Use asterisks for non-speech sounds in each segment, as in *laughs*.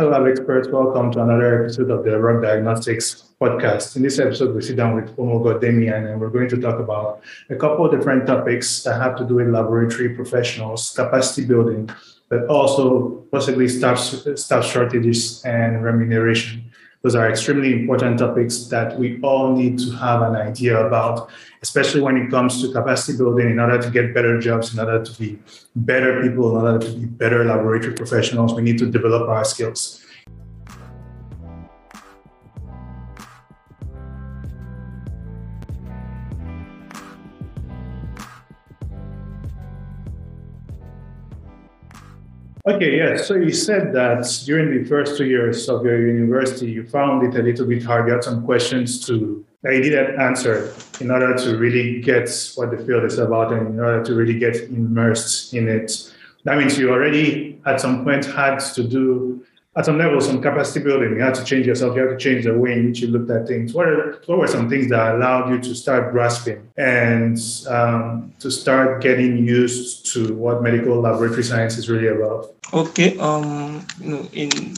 Hello, experts. Welcome to another episode of the Rock Diagnostics podcast. In this episode, we sit down with Omogo Damian, and we're going to talk about a couple of different topics that have to do with laboratory professionals, capacity building, but also possibly staff, staff shortages and remuneration. Those are extremely important topics that we all need to have an idea about, especially when it comes to capacity building in order to get better jobs, in order to be better people, in order to be better laboratory professionals. We need to develop our skills. Okay, yes. So you said that during the first two years of your university, you found it a little bit hard. You had some questions to that you didn't answer in order to really get what the field is about and in order to really get immersed in it. That means you already at some point had to do at some level some capacity building. You had to change yourself. You had to change the way in which you looked at things. What, are, what were some things that allowed you to start grasping and um, to start getting used to what medical laboratory science is really about? Okay. Um. In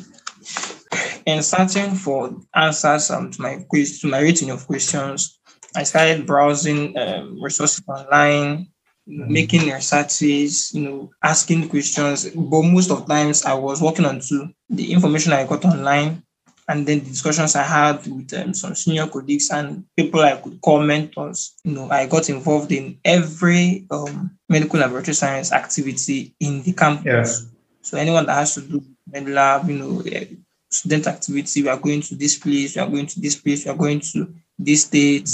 in searching for answers um, to my quiz to my rating of questions, I started browsing um, resources online. Making researches, you know, asking questions. But most of times I was working on to the information I got online and then the discussions I had with um, some senior colleagues and people I could call mentors. You know, I got involved in every um, medical laboratory science activity in the campus. Yeah. So anyone that has to do med lab, you know, eh, student activity, we are going to this place, we are going to this place, we are going to this state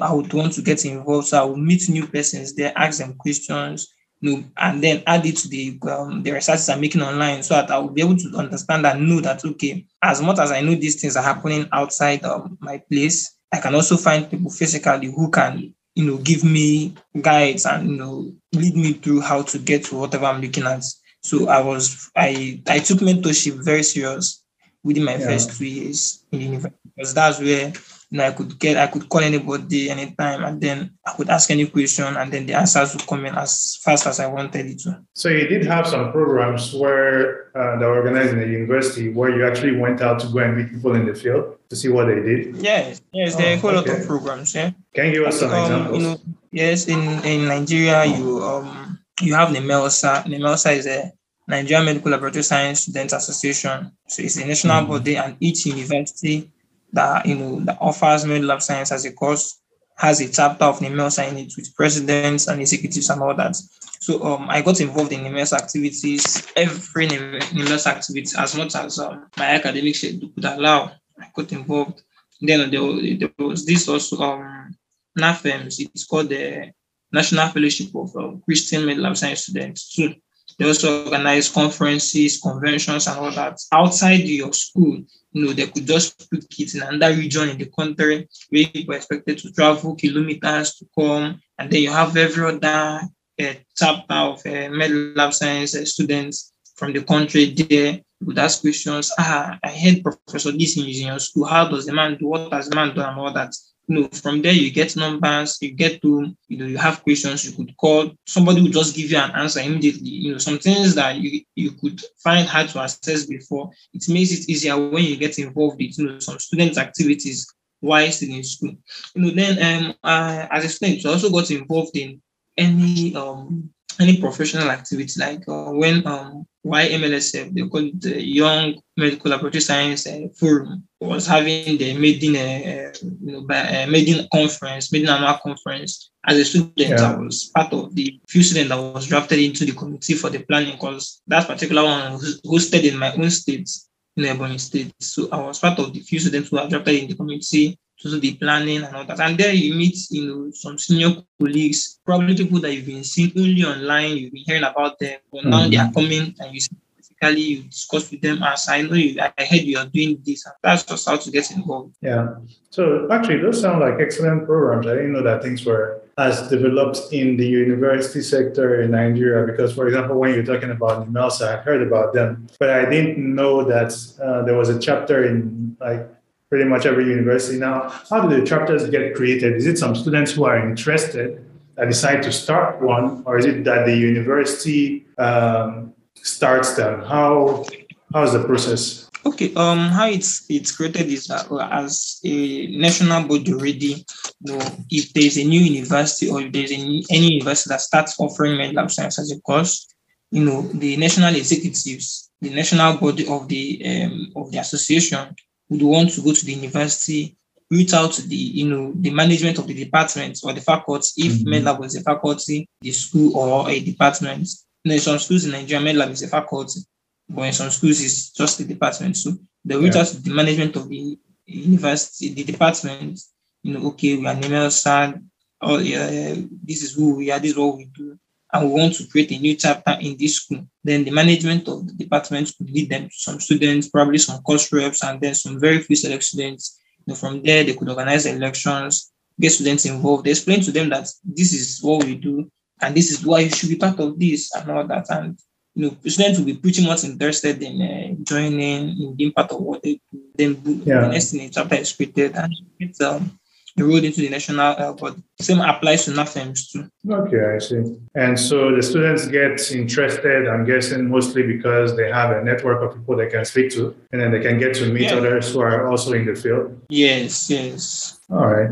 I would want to get involved. So I will meet new persons there, ask them questions, you know, and then add it to the um, the researches I'm making online so that I will be able to understand and know that okay, as much as I know these things are happening outside um, my place, I can also find people physically who can, you know, give me guides and you know lead me through how to get to whatever I'm looking at. So I was I I took mentorship very serious within my yeah. first two years in university because that's where you know, I could get, I could call anybody anytime, and then I could ask any question, and then the answers would come in as fast as I wanted it to. So you did have some programs where uh, that were organized in the university where you actually went out to go and meet people in the field to see what they did. Yes, yes, there are oh, a lot of programs. Yeah. Can you give us some um, examples? You know, yes, in in Nigeria, you um you have NIMELSA. NIMELSA is a Nigerian Medical Laboratory Science Students Association. So it's a national mm-hmm. body, and each university that you know that offers medical lab science as a course has a chapter of NIMELSA in it with presidents and executives and all that. So um, I got involved in NIMELSA activities, every NIMELSA activity, as much as um, my academic schedule could allow. I got involved. Then there, there was this also um, NAFEMS. It's called the National Fellowship of um, Christian Medical Science Students too. They also organize conferences, conventions, and all that outside your school. You know, they could just put kids in another region in the country where people are expected to travel kilometers to come, and then you have every other uh, chapter of uh, lab science uh, students from the country there would ask questions. Ah, I heard Professor this in your school. How does the man do? What has the man done? And all that you know, from there you get numbers, you get to, you know, you have questions, you could call, somebody will just give you an answer immediately. You know, some things that you, you could find hard to assess before, it makes it easier when you get involved with, you know, some student activities while still in school. You know, then um, uh, as a student, you also got involved in any um any professional activity like uh, when um YMLSF, they call the Young Medical Laboratory Science uh, Forum, was having the maiden, uh, you know, uh, maiden conference, maiden annual conference. As a student, yeah. I was part of the few students that was drafted into the committee for the planning because that particular one was hosted in my own state, in Ebonyi State. So I was part of the few students who were drafted in the committee to do the planning and all that. And there you meet, you know, some senior colleagues, probably people that you've been seeing only online, you've been hearing about them, but mm-hmm. now they are coming and you see physically, you discuss with them as I know you, I heard you are doing this. And that's just how to get involved. Yeah. So actually, those sound like excellent programs. I didn't know that things were as developed in the university sector in Nigeria. Because, for example, when you're talking about NIMELSA, I heard about them, but I didn't know that uh, there was a chapter in like pretty much every university now. How do the chapters get created? Is it some students who are interested that decide to start one, or is it that the university um, starts them? How how is the process? Okay, um, how it's it's created is uh, as a national body already, you know, if there's a new university or if there's any, any university that starts offering med lab science as a course, you know, the national executives, the national body of the um, of the association would want to go to the university, reach out to the you know the management of the department or the faculty if mm-hmm. medlab was a faculty, the school or a department. You know, some schools in Nigeria, medlab is a faculty, but in some schools it's just the department. So they reach yeah. out to the management of the university, the department. You know, okay, we are NIMELSA. Oh yeah, this is who we are. This is what we do and we want to create a new chapter in this school, then the management of the department could lead them to some students, probably some course reps, and then some very few select students. You know, from there, they could organize elections, get students involved, they explain to them that this is what we do, and this is why you should be part of this and all that. And you know, students will be pretty much interested in uh, joining, in being part of what they do. Then yeah. the next thing, chapter is created, and it's um, enrolled into the national but same applies to NAFEMS too. Okay, I see. And so the students get interested, I'm guessing mostly because they have a network of people they can speak to, and then they can get to meet yeah. others who are also in the field. Yes, yes. All right.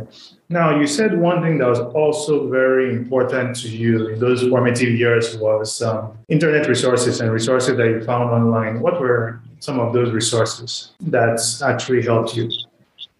Now, you said one thing that was also very important to you in those formative years was um, internet resources and resources that you found online. What were some of those resources that actually helped you?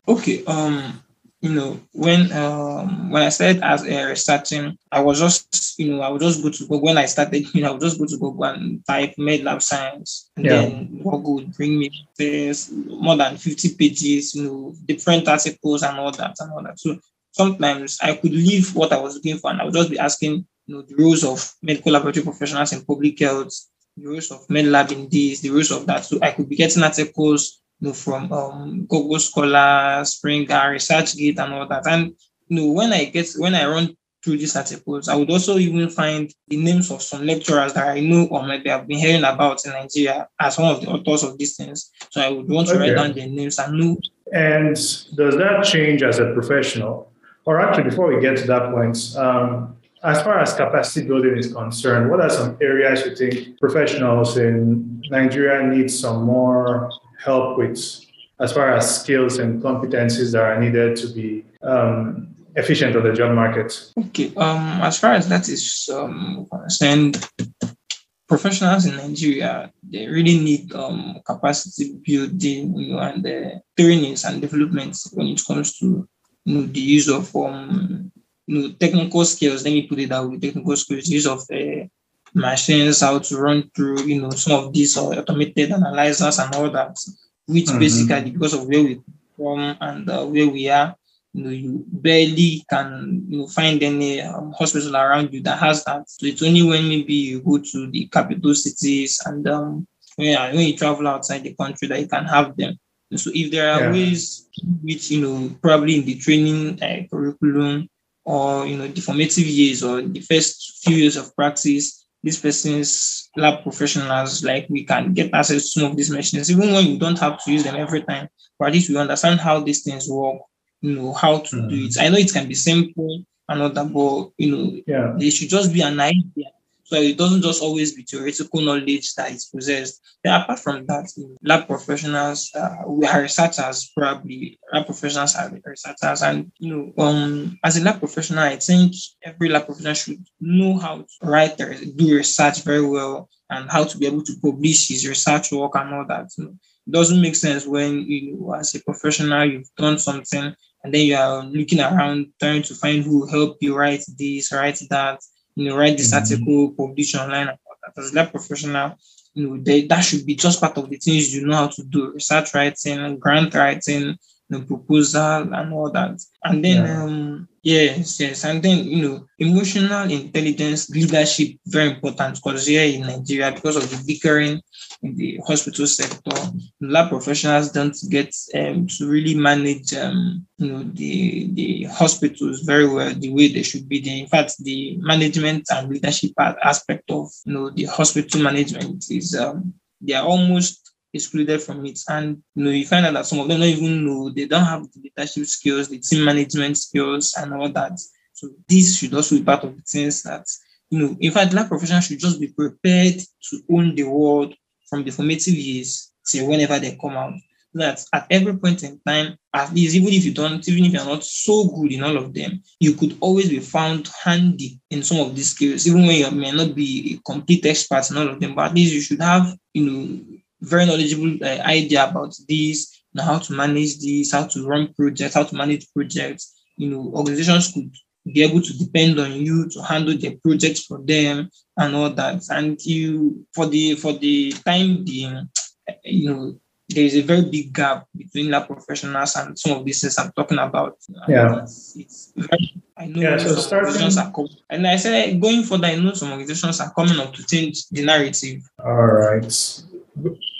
Okay, um, you know, when um when I started as a researching, I was just, you know, I would just go to Google. When I started, you know, I would just go to Google and type med lab science. And yeah. then Google would bring me this more than 50 pages, you know, different articles and all that and all that. So sometimes I could leave what I was looking for and I would just be asking, you know, the rules of medical laboratory professionals in public health, the roles of med lab in this, the rules of that. So I could be getting articles know, from um, Google Scholar, Springer, ResearchGate, and all that. And you know, when I get when I run through these articles, I would also even find the names of some lecturers that I know or maybe I've been hearing about in Nigeria as one of the authors of these things. So I would want to okay. write down their names and know. And does that change as a professional? Or actually, before we get to that point, um, as far as capacity building is concerned, what are some areas you think professionals in Nigeria need some more help with as far as skills and competencies that are needed to be um, efficient on the job market? Okay, um, as far as that is um, concerned, professionals in Nigeria they really need um, capacity building, and uh, trainings and developments when it comes to you know the use of um, you know technical skills. Let me put it that way: technical skills, use of uh, machines, how to run through, you know, some of these uh, automated analyzers and all that, which mm-hmm. basically because of where we from and uh, where we are, you know, you barely can you know find any um, hospital around you that has that. So it's only when maybe you go to the capital cities and um, when, when you travel outside the country that you can have them. so if there are yeah. ways which you know probably in the training uh, curriculum or you know the formative years or the first few years of practice this person's lab professionals, like we can get access to some of these machines, even when you don't have to use them every time. But at least we understand how these things work, you know, how to mm. do it. I know it can be simple and all that, but you know, yeah. they should just be an idea so it doesn't just always be theoretical knowledge that is possessed. Then apart from that, lab professionals, uh, we are researchers probably. Lab professionals are researchers, and you know, um, as a lab professional, I think every lab professional should know how to write, do research very well, and how to be able to publish his research work and all that. You know, it doesn't make sense when you, as a professional, you've done something and then you are looking around trying to find who will help you write this, write that you know, write this mm-hmm. article, publish online about that. As a lab professional, you know, they, that should be just part of the things you know how to do: research writing, grant writing, the proposal and all that. And then yeah. um yes, yes. And then you know, emotional intelligence, leadership, very important because here in Nigeria, because of the bickering in the hospital sector, lab professionals don't get um, to really manage um, you know the the hospitals very well the way they should be. There. In fact, the management and leadership aspect of you know the hospital management is um, they are almost excluded from it. And you know, you find out that some of them don't even know they don't have the leadership skills, the team management skills, and all that. So this should also be part of the things that you know, in fact, lab professionals should just be prepared to own the world from the formative years. till whenever they come out. That at every point in time, at least even if you don't, even if you're not so good in all of them, you could always be found handy in some of these skills, even when you may not be a complete expert in all of them. But at least you should have, you know, very knowledgeable uh, idea about this, you know, how to manage this, how to run projects, how to manage projects. You know, organizations could be able to depend on you to handle their projects for them and all that. And you for the for the time being, you know, there is a very big gap between lab professionals and some of these things I'm talking about. Yeah. It's, it's very, I know Yeah, so some starting- organizations are coming. And I said going further, I know some organizations are coming up to change the narrative. All right.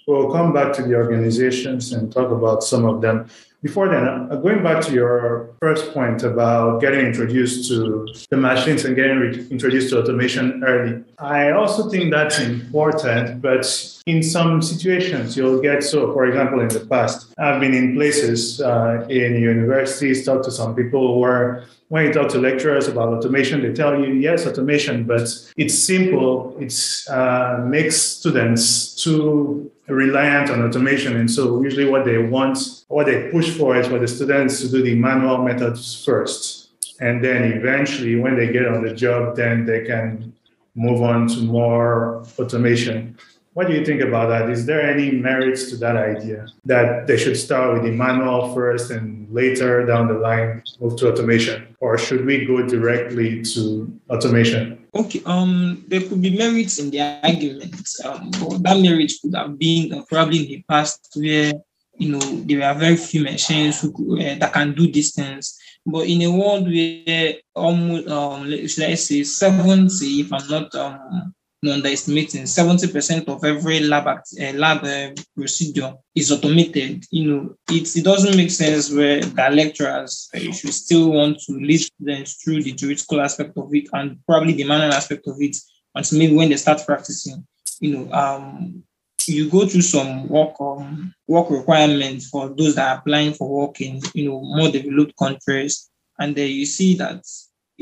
We'll come back to the organizations and talk about some of them. Before then, uh, going back to your first point about getting introduced to the machines and getting re- introduced to automation early, I also think that's important. But in some situations, you'll get so, for example, in the past, I've been in places uh, in universities, talked to some people where when you talk to lecturers about automation, they tell you, yes, automation, but it's simple. It uh, makes students too reliant on automation. And so usually what they want, what they push for is for the students to do the manual methods first. And then eventually when they get on the job, then they can move on to more automation. What do you think about that? Is there any merits to that idea that they should start with the manual first and later down the line move to automation? Or should we go directly to automation? Okay, um, there could be merits in the argument, um, that merit could have been uh, probably in the past where you know there are very few machines who uh, that can do things. But in a world where almost, um, should I say, seventy, if I'm not um, underestimating, seventy percent of every lab act, uh, lab uh, procedure is automated. You know, it, it doesn't make sense where the lecturers uh, should still want to lead students through the theoretical aspect of it and probably the manual aspect of it until maybe when they start practicing. You know, um, you go through some work um, work requirements for those that are applying for work in you know more developed countries, and then you see that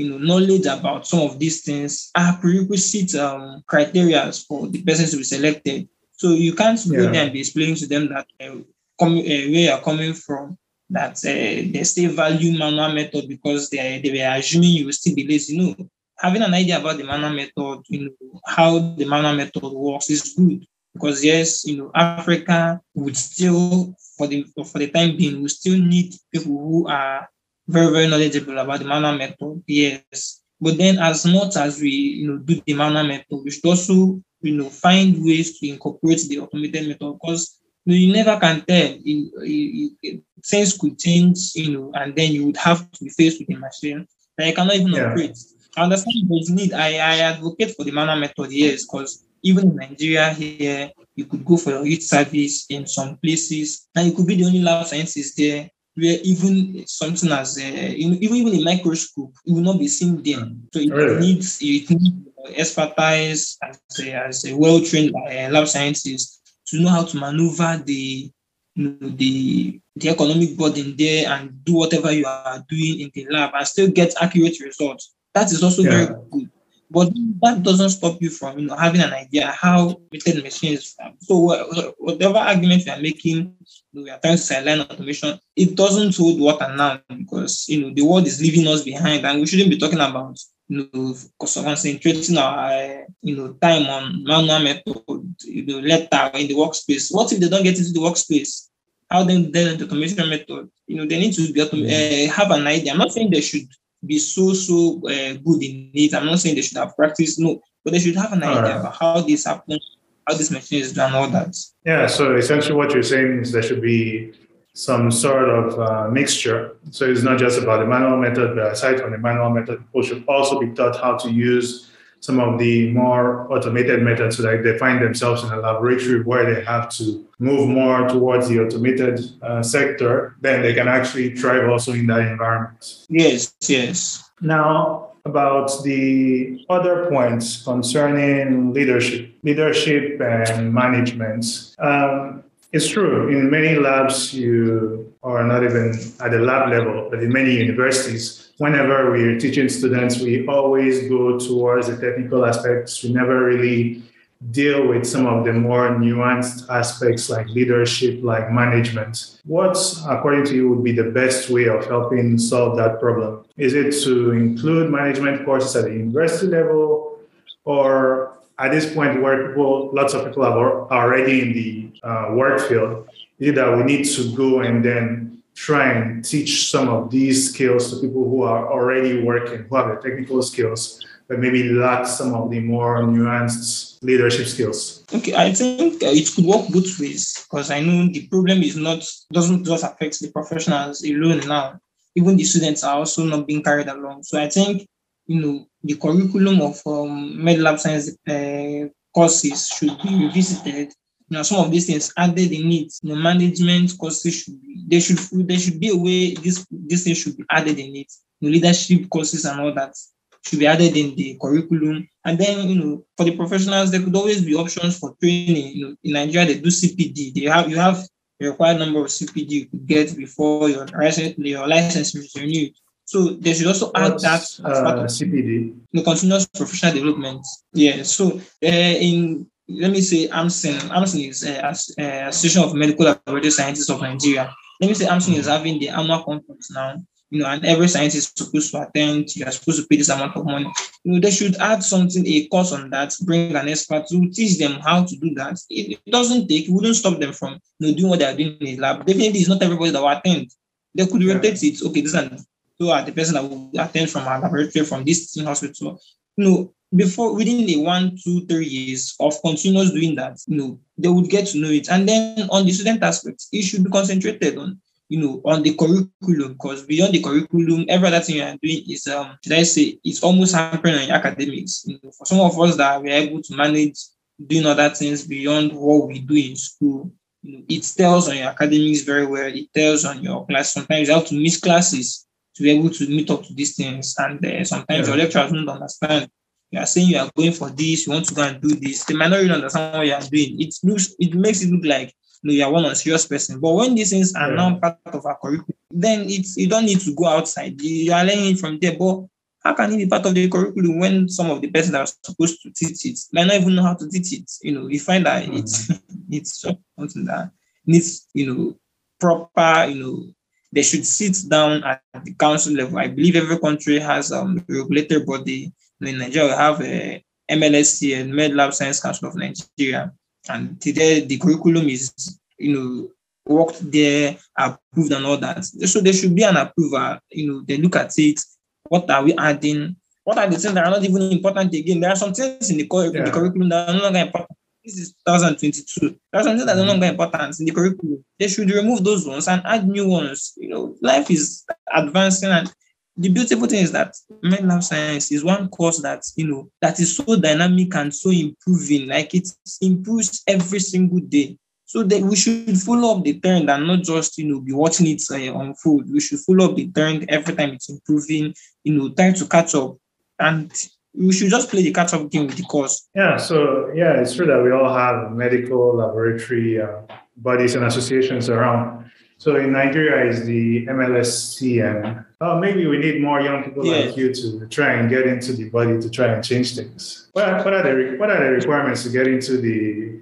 you know knowledge about some of these things are prerequisite um, criteria for the person to be selected. So you can't go Yeah. there and be explaining to them that uh, com- uh, where you're coming from, that uh, they still value manual method because they, they were assuming you will still be lazy. No, having an idea about the manual method, you know, how the manual method works is good because yes, you know, Africa would still, for the for the time being, we still need people who are very very knowledgeable about the manual method. Yes, but then as much as we you know do the manual method, we should also you know find ways to incorporate the automated method because you, know, you never can tell. You, you, things could change, you know, and then you would have to be faced with a machine that you cannot even Yeah. operate. I understand there's need. I, I advocate for the manual method, yes, because even in Nigeria here, you could go for your youth service in some places, and you could be the only lab scientist there where even something as a, you even even a microscope, it will not be seen there. So it Really? needs it needs expertise as a, as a well trained uh, lab scientist to know how to maneuver the you know, the the economic burden there and do whatever you are doing in the lab and still get accurate results. That is also very good. But that doesn't stop you from you know having an idea how method machines. So wha- whatever argument we are making, you know, we are trying to sideline automation. It doesn't hold water now because you know the world is leaving us behind, and we shouldn't be talking about you know concentrating our uh, you know time on manual method, you know, letter in the workspace. What if they don't get into the workspace? How then then the automation method? You know, they need to be autom- uh, have an idea. I'm not saying they should be so so uh, good in it. I'm not saying they should have practiced. No, but they should have an idea Alright. about how this happens, how this machine is done, all that. Yeah, so essentially what you're saying is there should be some sort of uh, mixture. So it's not just about the manual method, but aside from the manual method, people should also be taught how to use some of the more automated methods so that they find themselves in a laboratory where they have to move more towards the automated uh, sector, then they can actually thrive also in that environment. Yes, yes. Now, about the other points concerning leadership, leadership and management. Um, it's true. In many labs, you are not even at the lab level, but in many universities, whenever we're teaching students, we always go towards the technical aspects. We never really deal with some of the more nuanced aspects like leadership, like management. What, according to you, would be the best way of helping solve that problem? Is it to include management courses at the university level, or at this point where people, lots of people are already in the uh, work field, is that we need to go and then try and teach some of these skills to people who are already working, who have the technical skills, but maybe lack some of the more nuanced leadership skills? Okay, I think it could work both ways because I know the problem is not doesn't just affect the professionals alone now. Even the students are also not being carried along. So I think you know the curriculum of um, med lab science uh, courses should be revisited. You know, some of these things added in it. You know, management courses should be they should there should be a way this this thing should be added in it. You know, leadership courses and all that should be added in the curriculum. And then, you know, for the professionals, there could always be options for training. You know, in Nigeria, they do CPD. They have you have the required number of CPD you could get before your license your license is renewed. So they should also add What's, that as uh, part of CPD. the continuous professional development. Yeah. So uh, in let me say AMSIN. AMSIN is uh, uh, Association of Medical Laboratory Scientists of Nigeria. Let me say AMSIN is having the annual conference now. You know, and every scientist is supposed to attend. You are supposed to pay this amount of money. You know, they should add something, a course on that. Bring an expert to teach them how to do that. It, it doesn't take. It wouldn't stop them from you know doing what they are doing in the lab. Definitely, it's not everybody that will attend. They could rotate it. Okay, this and so are the person that will attend from our laboratory from this hospital. You know, before within the one, two, three years of continuous doing that, you know, they would get to know it. And then on the student aspect, it should be concentrated on, you know, on the curriculum because beyond the curriculum, every other thing you are doing is um should I say it's almost hampering on your academics. You know, for some of us that we're able to manage doing other things beyond what we do in school, you know, it tells on your academics very well. It tells on your class. Sometimes you have to miss classes to be able to meet up to these things. And uh, sometimes Yeah. your lecturers don't understand. You are saying you are going for this, you want to go and do this. They might not really understand what you are doing. It looks, it makes it look like you know, you are one on serious person. But when these things are Yeah. now part of our curriculum, then it's you don't need to go outside. You, are learning from there. But how can it be part of the curriculum when some of the person that are supposed to teach it might not even know how to teach it? You know, you find that it's *laughs* it's just something that needs, you know, proper, you know, they should sit down at the council level. I believe every country has um, a regulatory body. In Nigeria, we have eh, a MLSC and Med Lab Science Council of Nigeria, and today the curriculum is, you know, worked there, approved and all that. So there should be an approval. You know, they look at it. What are we adding? What are the things that are not even important again? There are some things in the, cur- in the Yeah. curriculum that are no longer important. This is 2022. There are some things that are no longer important in the curriculum. They should remove those ones and add new ones. You know, life is advancing and the beautiful thing is that lab science is one course that you know that is so dynamic and so improving. Like it improves every single day. So that we should follow up the trend and not just you know be watching it uh, unfold. We should follow up the trend every time it's improving you know try to catch up. And we should just play the catch up game with the course. Yeah, so yeah, it's true that we all have medical laboratory uh, bodies and associations around. So in Nigeria is the MLSC, and oh, maybe we need more young people Yeah. like you to try and get into the body to try and change things. What are, what are the what are the requirements to get into the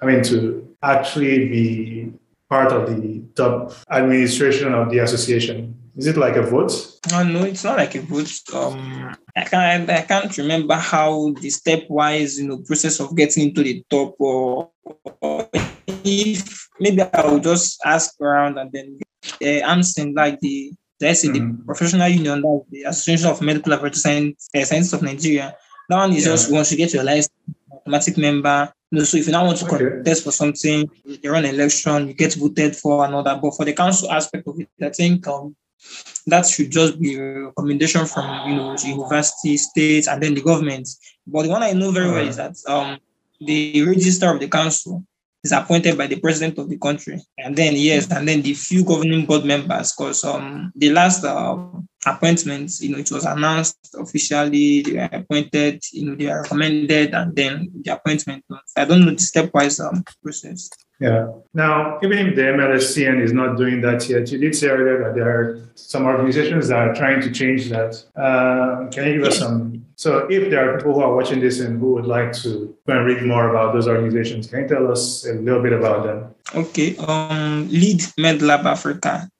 I mean, to actually be part of the top administration of the association? Is it like a vote? No, no, it's not like a vote. Um, I can't, I can't remember how the stepwise, you know, process of getting into the top, or, or if maybe I will just ask around and then uh, saying like the the Mhm. professional union, that's the Association of Medical Laboratory Science of Nigeria. That one is Yeah. just once you get your license, automatic member. You know, so if you now want to Okay. contest for something, you run an election, you get voted for another. But for the council aspect of it, I think um, that should just be a recommendation from you know the university, state, and then the government. But the one I know very well is that um, the registrar of the council is appointed by the president of the country, and then yes, and then the few governing board members. Because um, the last uh, appointments, you know, it was announced officially. They were appointed, you know, they are recommended, and then the appointment. I don't know the stepwise um, process. Yeah. Now, even if the MLSCN is not doing that yet, you did say earlier that there are some organizations that are trying to change that. Uh, can you give us some? So, if there are people who are watching this and who would like to go and read more about those organizations, can you tell us a little bit about them? Okay. Um, Lead MedLab Africa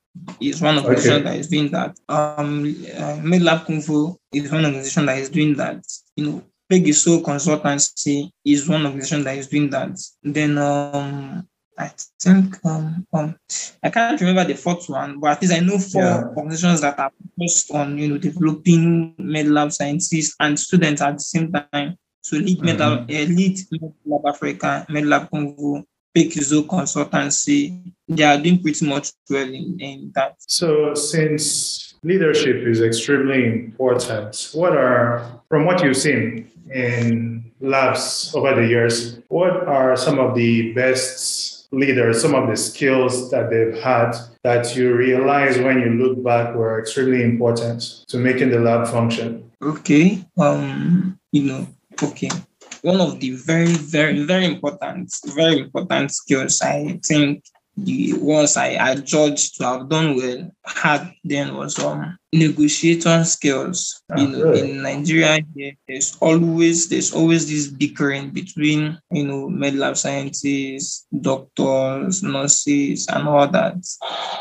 is one organization okay. that is doing that. Um, uh, MedLab Kung Fu is one organization that is doing that. You know, Pegiso Consultancy is one organization that is doing that. Then um, I think um, um, I can't remember the fourth one, but at least I know four yeah. organizations that are focused on you know developing med lab scientists and students at the same time. So lead mm-hmm. medal, uh, lead med lab Africa, med lab Congo, Pekizo consultancy, they are doing pretty much well in, in that. So since leadership is extremely important, what are from what you've seen in labs over the years, what are some of the best leaders, some of the skills that they've had that you realize when you look back were extremely important to making the lab function? Okay. Um, you know, okay. One of the very, very, very important, very important skills I think the ones I, I judged to have done well had then was um negotiator skills. Oh, you know, really? in Nigeria here, there's always there's always this bickering between you know med lab scientists, doctors, nurses, and all that.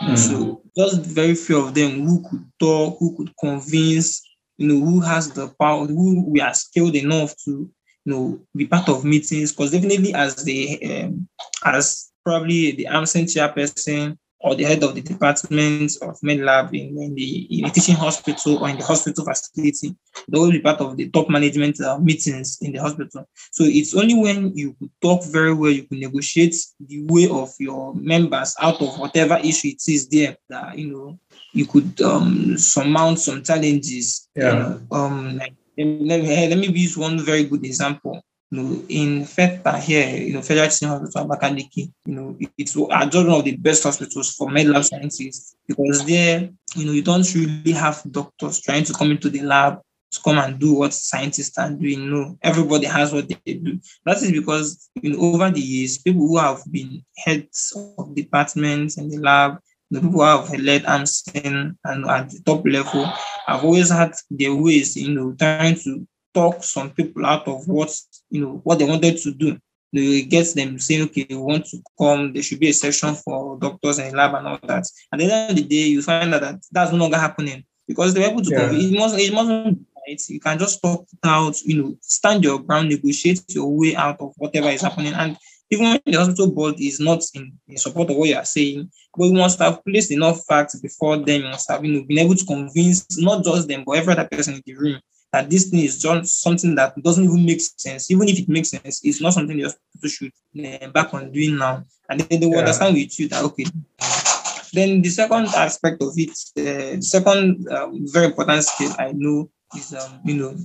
Mm. So just very few of them who could talk, who could convince, you know, who has the power, who we are skilled enough to you know be part of meetings because definitely as the um, as probably the AMCEN chairperson or the head of the department of MedLab in, in the in teaching hospital or in the hospital facility. They will be part of the top management uh, meetings in the hospital. So it's only when you could talk very well, you can negotiate the way of your members out of whatever issue it is there that you know you could um, surmount some challenges. Yeah. You know, um, like, let, me, let me use one very good example you know, in FETHA here, you know, Federal Teaching Hospital Abakaliki, you know, it's one of the best hospitals for med lab scientists because there, you know, you don't really have doctors trying to come into the lab to come and do what scientists are doing. No, everybody has what they do. That is because you know, over the years, people who have been heads of departments in the lab, the people who have led AMCEN and at the top level have always had their ways, you know, trying to talk some people out of what you know what they wanted to do. You get them saying, okay, we want to come, there should be a section for doctors and lab and all that. And At the end of the day, you find that, that that's no longer happening because they were able to yeah. it must it mustn't right. You can just talk it out, you know, stand your ground, negotiate your way out of whatever is happening. And even when the hospital board is not in, in support of what you are saying, but you must have placed enough facts before them, you must have you know, been able to convince not just them, but every other person in the room that this thing is just something that doesn't even make sense. Even if it makes sense, it's not something supposed to should uh, back on doing now. And then they will yeah. understand with you that okay. Then the second aspect of it, uh, the second um, very important skill I know is um, you know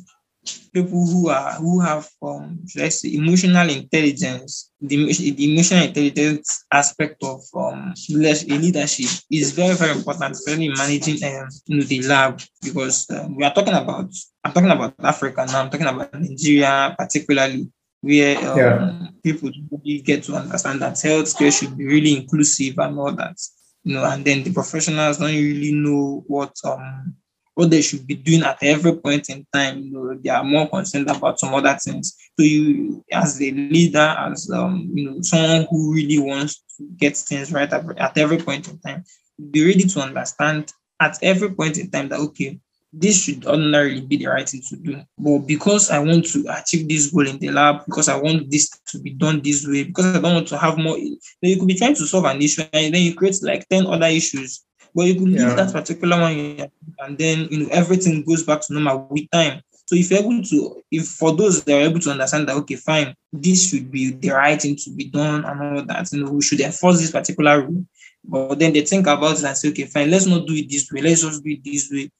people who are who have um let's say emotional intelligence the, the emotional intelligence aspect of um leadership is very very important especially in managing um, you know, the lab because um, we are talking about i'm talking about africa now i'm talking about nigeria particularly where um, yeah. people really get to understand that healthcare should be really inclusive and all that you know and then the professionals don't really know what um what they should be doing at every point in time. You know, they are more concerned about some other things. So you, as a leader, as um, you know, someone who really wants to get things right at, at every point in time, be ready to understand at every point in time that okay, this should ordinarily be the right thing to do. But because I want to achieve this goal in the lab, because I want this to be done this way, because I don't want to have more, you could be trying to solve an issue and then you create like 10 other issues but you could leave yeah. that particular one and then you know everything goes back to normal with time. So if you're able to, if for those that are able to understand that, okay, fine, this should be the right thing to be done and all that, you know, we should enforce this particular rule. But then they think about it and say, okay, fine, let's not do it this way, let's just do it this way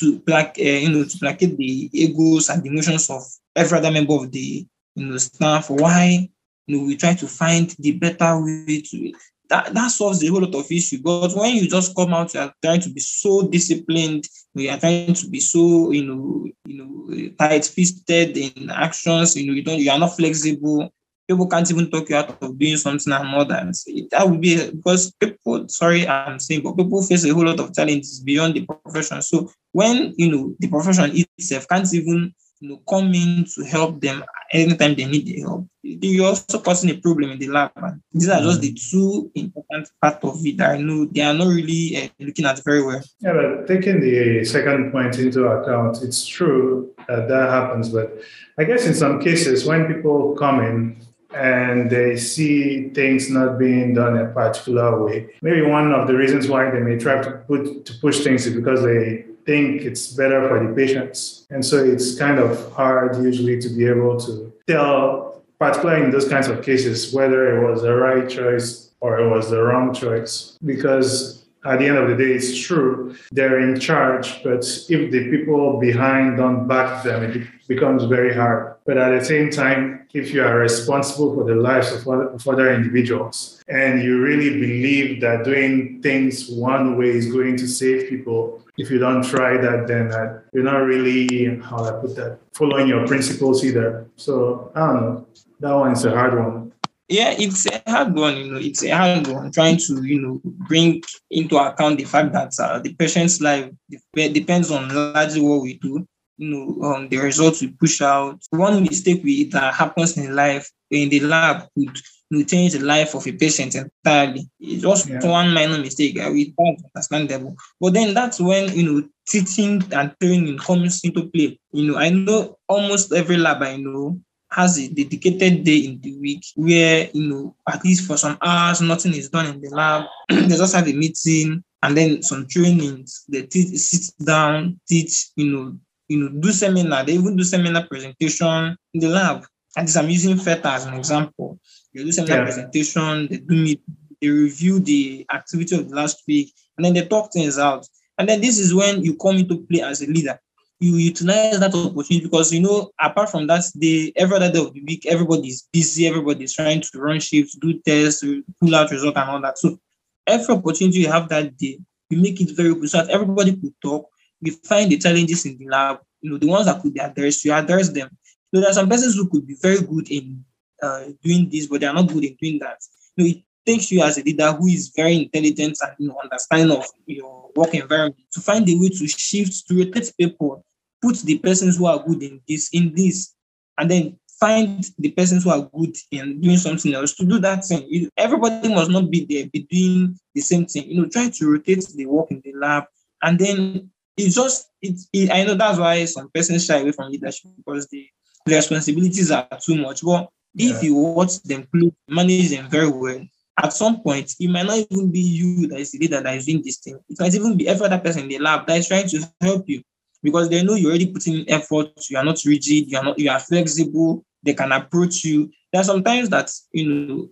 to plaque, uh, you know, to placate the egos and the emotions of every other member of the, you know, staff. Why, you know, we try to find the better way to that, that solves a whole lot of issue. But when you just come out, you're trying to be so disciplined, you are trying to be so, you know, you know, tight fisted in actions, you know, you don't you are not flexible, people can't even talk you out of doing something and more than that would be because people sorry i'm saying but people face a whole lot of challenges beyond the profession. So when you know the profession itself can't even you know come in to help them anytime they need the help you're also causing a problem in the lab and these are just the mm. two important part of it that i know they are not really uh, looking at very well yeah but taking the second point into account it's true that that happens but i guess in some cases when people come in and they see things not being done a particular way. Maybe one of the reasons why they may try to put to push things is because they think it's better for the patients. And so it's kind of hard usually to be able to tell, particularly in those kinds of cases, whether it was the right choice or it was the wrong choice. Because at the end of the day, it's true, they're in charge, but if the people behind don't back them, it becomes very hard. But at the same time, if you are responsible for the lives of other, of other individuals and you really believe that doing things one way is going to save people, if you don't try that, then uh, you're not really, how I put that, following your principles either. So I don't know. That one's a hard one. Yeah, it's a hard one, you know, it's a hard one trying to, you know, bring into account the fact that uh, the patient's life depends on largely what we do you know, um, the results we push out. One mistake we that happens in life in the lab could you know, change the life of a patient entirely. It's just yeah. one minor mistake. We don't understandable. But then that's when you know teaching and training comes into play. You know, I know almost every lab I know has a dedicated day in the week where you know at least for some hours nothing is done in the lab. *clears throat* they just have a meeting and then some trainings. They teach, sit down, teach you know you know, do seminar. They even do seminar presentation in the lab. And this I'm using FETHA as an example. They do seminar yeah. presentation, they do meet, they review the activity of the last week, and then they talk things out. And then this is when you come into play as a leader. You utilize that opportunity because you know, apart from that day, every other day of the week, everybody's busy, everybody's trying to run shifts, do tests, pull out results, and all that. So every opportunity you have that day, you make it very good so that everybody could talk, we find the challenges in the lab, you know, the ones that could be addressed, you address them. So there are some persons who could be very good in uh, doing this, but they are not good in doing that. You know, it takes you as a leader who is very intelligent and you know, understanding of your work environment to find a way to shift, to rotate people, put the persons who are good in this, in this, and then find the persons who are good in doing something else to do that thing. You, everybody must not be there, be doing the same thing. You know, trying to rotate the work in the lab and then it's just it's it, I know that's why some persons shy away from leadership because the, the responsibilities are too much. But yeah. if you watch them manage them very well, at some point it might not even be you that is the leader that is doing this thing. It might even be every other person in the lab that is trying to help you because they know you're already putting in effort, you are not rigid, you are not you are flexible, they can approach you. There are sometimes that you know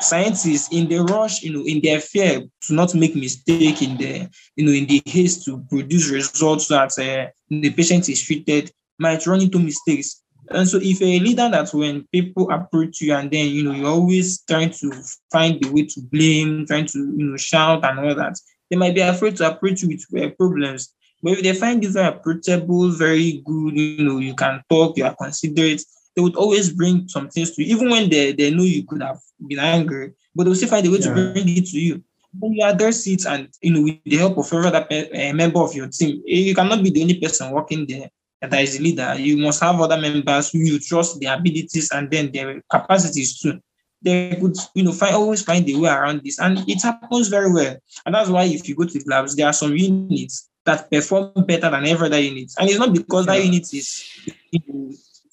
scientists in the rush, you know, in their fear to not make mistake in the, you know, in the haste to produce results that uh, the patient is treated, might run into mistakes. And so, if a leader that when people approach you and then you know you're always trying to find the way to blame, trying to you know shout and all that, they might be afraid to approach you with uh, problems. But if they find you very approachable, very good, you know, you can talk, you are considerate, they would always bring some things to you, even when they, they know you could have been angry, but they'll still find a way yeah. to bring it to you. When you address it and you know with the help of every other pe- uh, member of your team, eh, you cannot be the only person working there that is the leader. You must have other members who you trust their abilities and then their capacities too. They could, you know, find always find a way around this, and it happens very well. And that's why if you go to the labs, there are some units that perform better than every other unit, and it's not because that unit is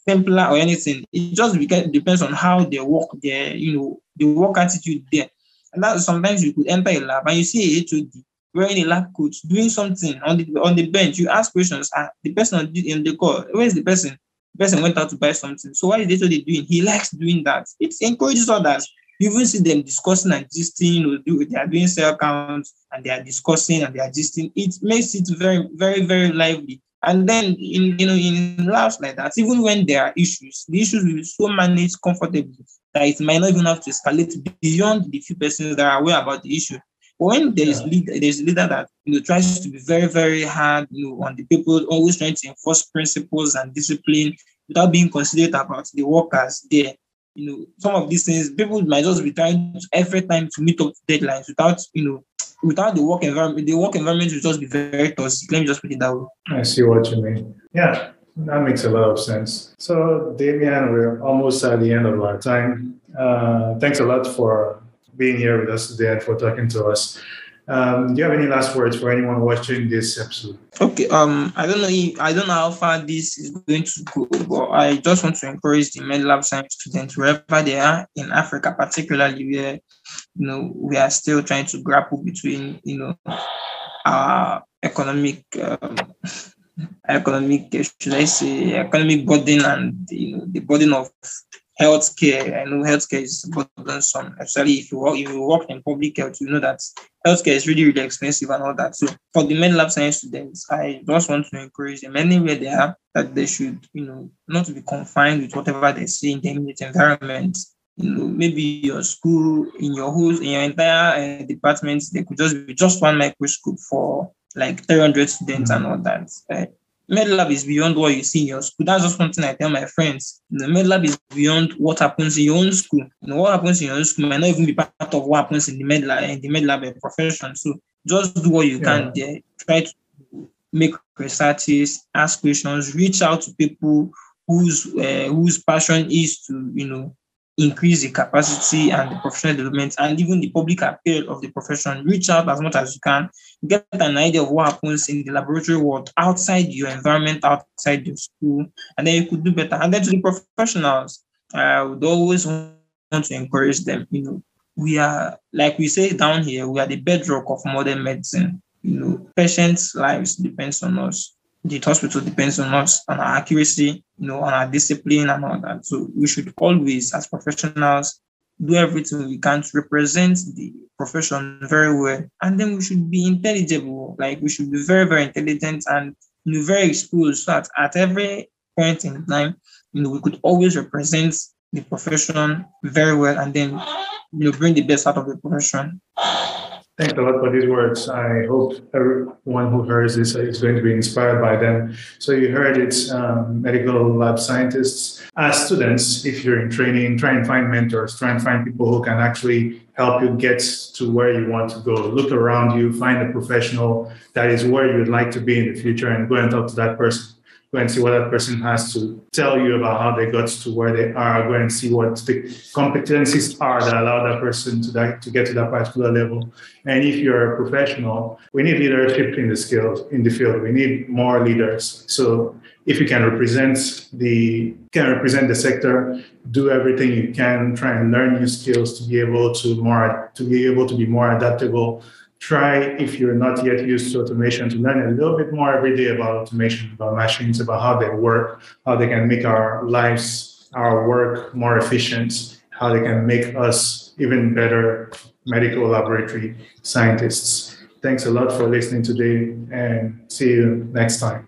simpler or anything. It just depends on how they work their, you know, the work attitude there. And that sometimes you could enter a lab and you see a HOD wearing a lab coat doing something on the on the bench. You ask questions. Ah, the person in the call, where's the person? The person went out to buy something. So what is HOD doing? He likes doing that. It encourages others. You even see them discussing and gisting, you know, do, they are doing cell counts and they are discussing and they are gisting. It makes it very, very, very lively. And then in you know in labs like that, even when there are issues, the issues will be so managed comfortably that it might not even have to escalate beyond the few persons that are aware about the issue. But when there is leader, there's a leader that you know tries to be very, very hard, you know, on the people, always trying to enforce principles and discipline without being considerate about the workers there. you know, some of these things, people might just be trying every time to meet up deadlines without, you know, without the work environment. The work environment will just be very toxic. Let me just put it that way. I see what you mean. Yeah, that makes a lot of sense. So, Damian, we're almost at the end of our time. Uh, thanks a lot for being here with us today and for talking to us. Um, do you have any last words for anyone watching this episode? Okay. Um, I don't know. If, I don't know how far this is going to go, but I just want to encourage the MedLab science students wherever they are in Africa, particularly where you know we are still trying to grapple between you know our economic um, economic should I say economic burden and you know the burden of healthcare. I know healthcare is burdensome, especially if you work if you work in public health, you know that healthcare is really, really expensive and all that. So for the med lab science students, I just want to encourage them anywhere they are that they should, you know, not be confined with whatever they see in the immediate environment. You know, maybe your school, in your whole, in your entire uh, department, there could just be just one microscope for like 300 students and all that. Uh, MedLab is beyond what you see in your school. That's just something I tell my friends. The MedLab is beyond what happens in your own school. You know, what happens in your own school might not even be part of what happens in the MedLab in the MedLab profession. So just do what you yeah. can there. Try to make researches, ask questions, reach out to people whose uh, whose passion is to you know increase the capacity and the professional development and even the public appeal of the profession. Reach out as much as you can, get an idea of what happens in the laboratory world outside your environment, outside your school, and then you could do better. And then to the professionals, I would always want to encourage them. You know, we are like we say down here, we are the bedrock of modern medicine. You know, patients' lives depends on us the hospital depends on us, on our accuracy, you know, on our discipline and all that. So we should always, as professionals, do everything we can to represent the profession very well. And then we should be intelligible, like we should be very, very intelligent and you know, very exposed so that at every point in time, you know, we could always represent the profession very well and then you know bring the best out of the profession. Thanks a lot for these words. I hope everyone who hears this is going to be inspired by them. So you heard it's um, medical lab scientists. As students, if you're in training, try and find mentors, try and find people who can actually help you get to where you want to go. Look around you, find a professional that is where you'd like to be in the future and go and talk to that person go and see what that person has to tell you about how they got to where they are. Go and see what the competencies are that allow that person to that, to get to that particular level. And if you're a professional, we need leadership in the skills in the field. We need more leaders. So if you can represent the can represent the sector, do everything you can, try and learn new skills to be able to more to be able to be more adaptable try, if you're not yet used to automation, to learn a little bit more every day about automation, about machines, about how they work, how they can make our lives, our work more efficient, how they can make us even better medical laboratory scientists. Thanks a lot for listening today and see you next time.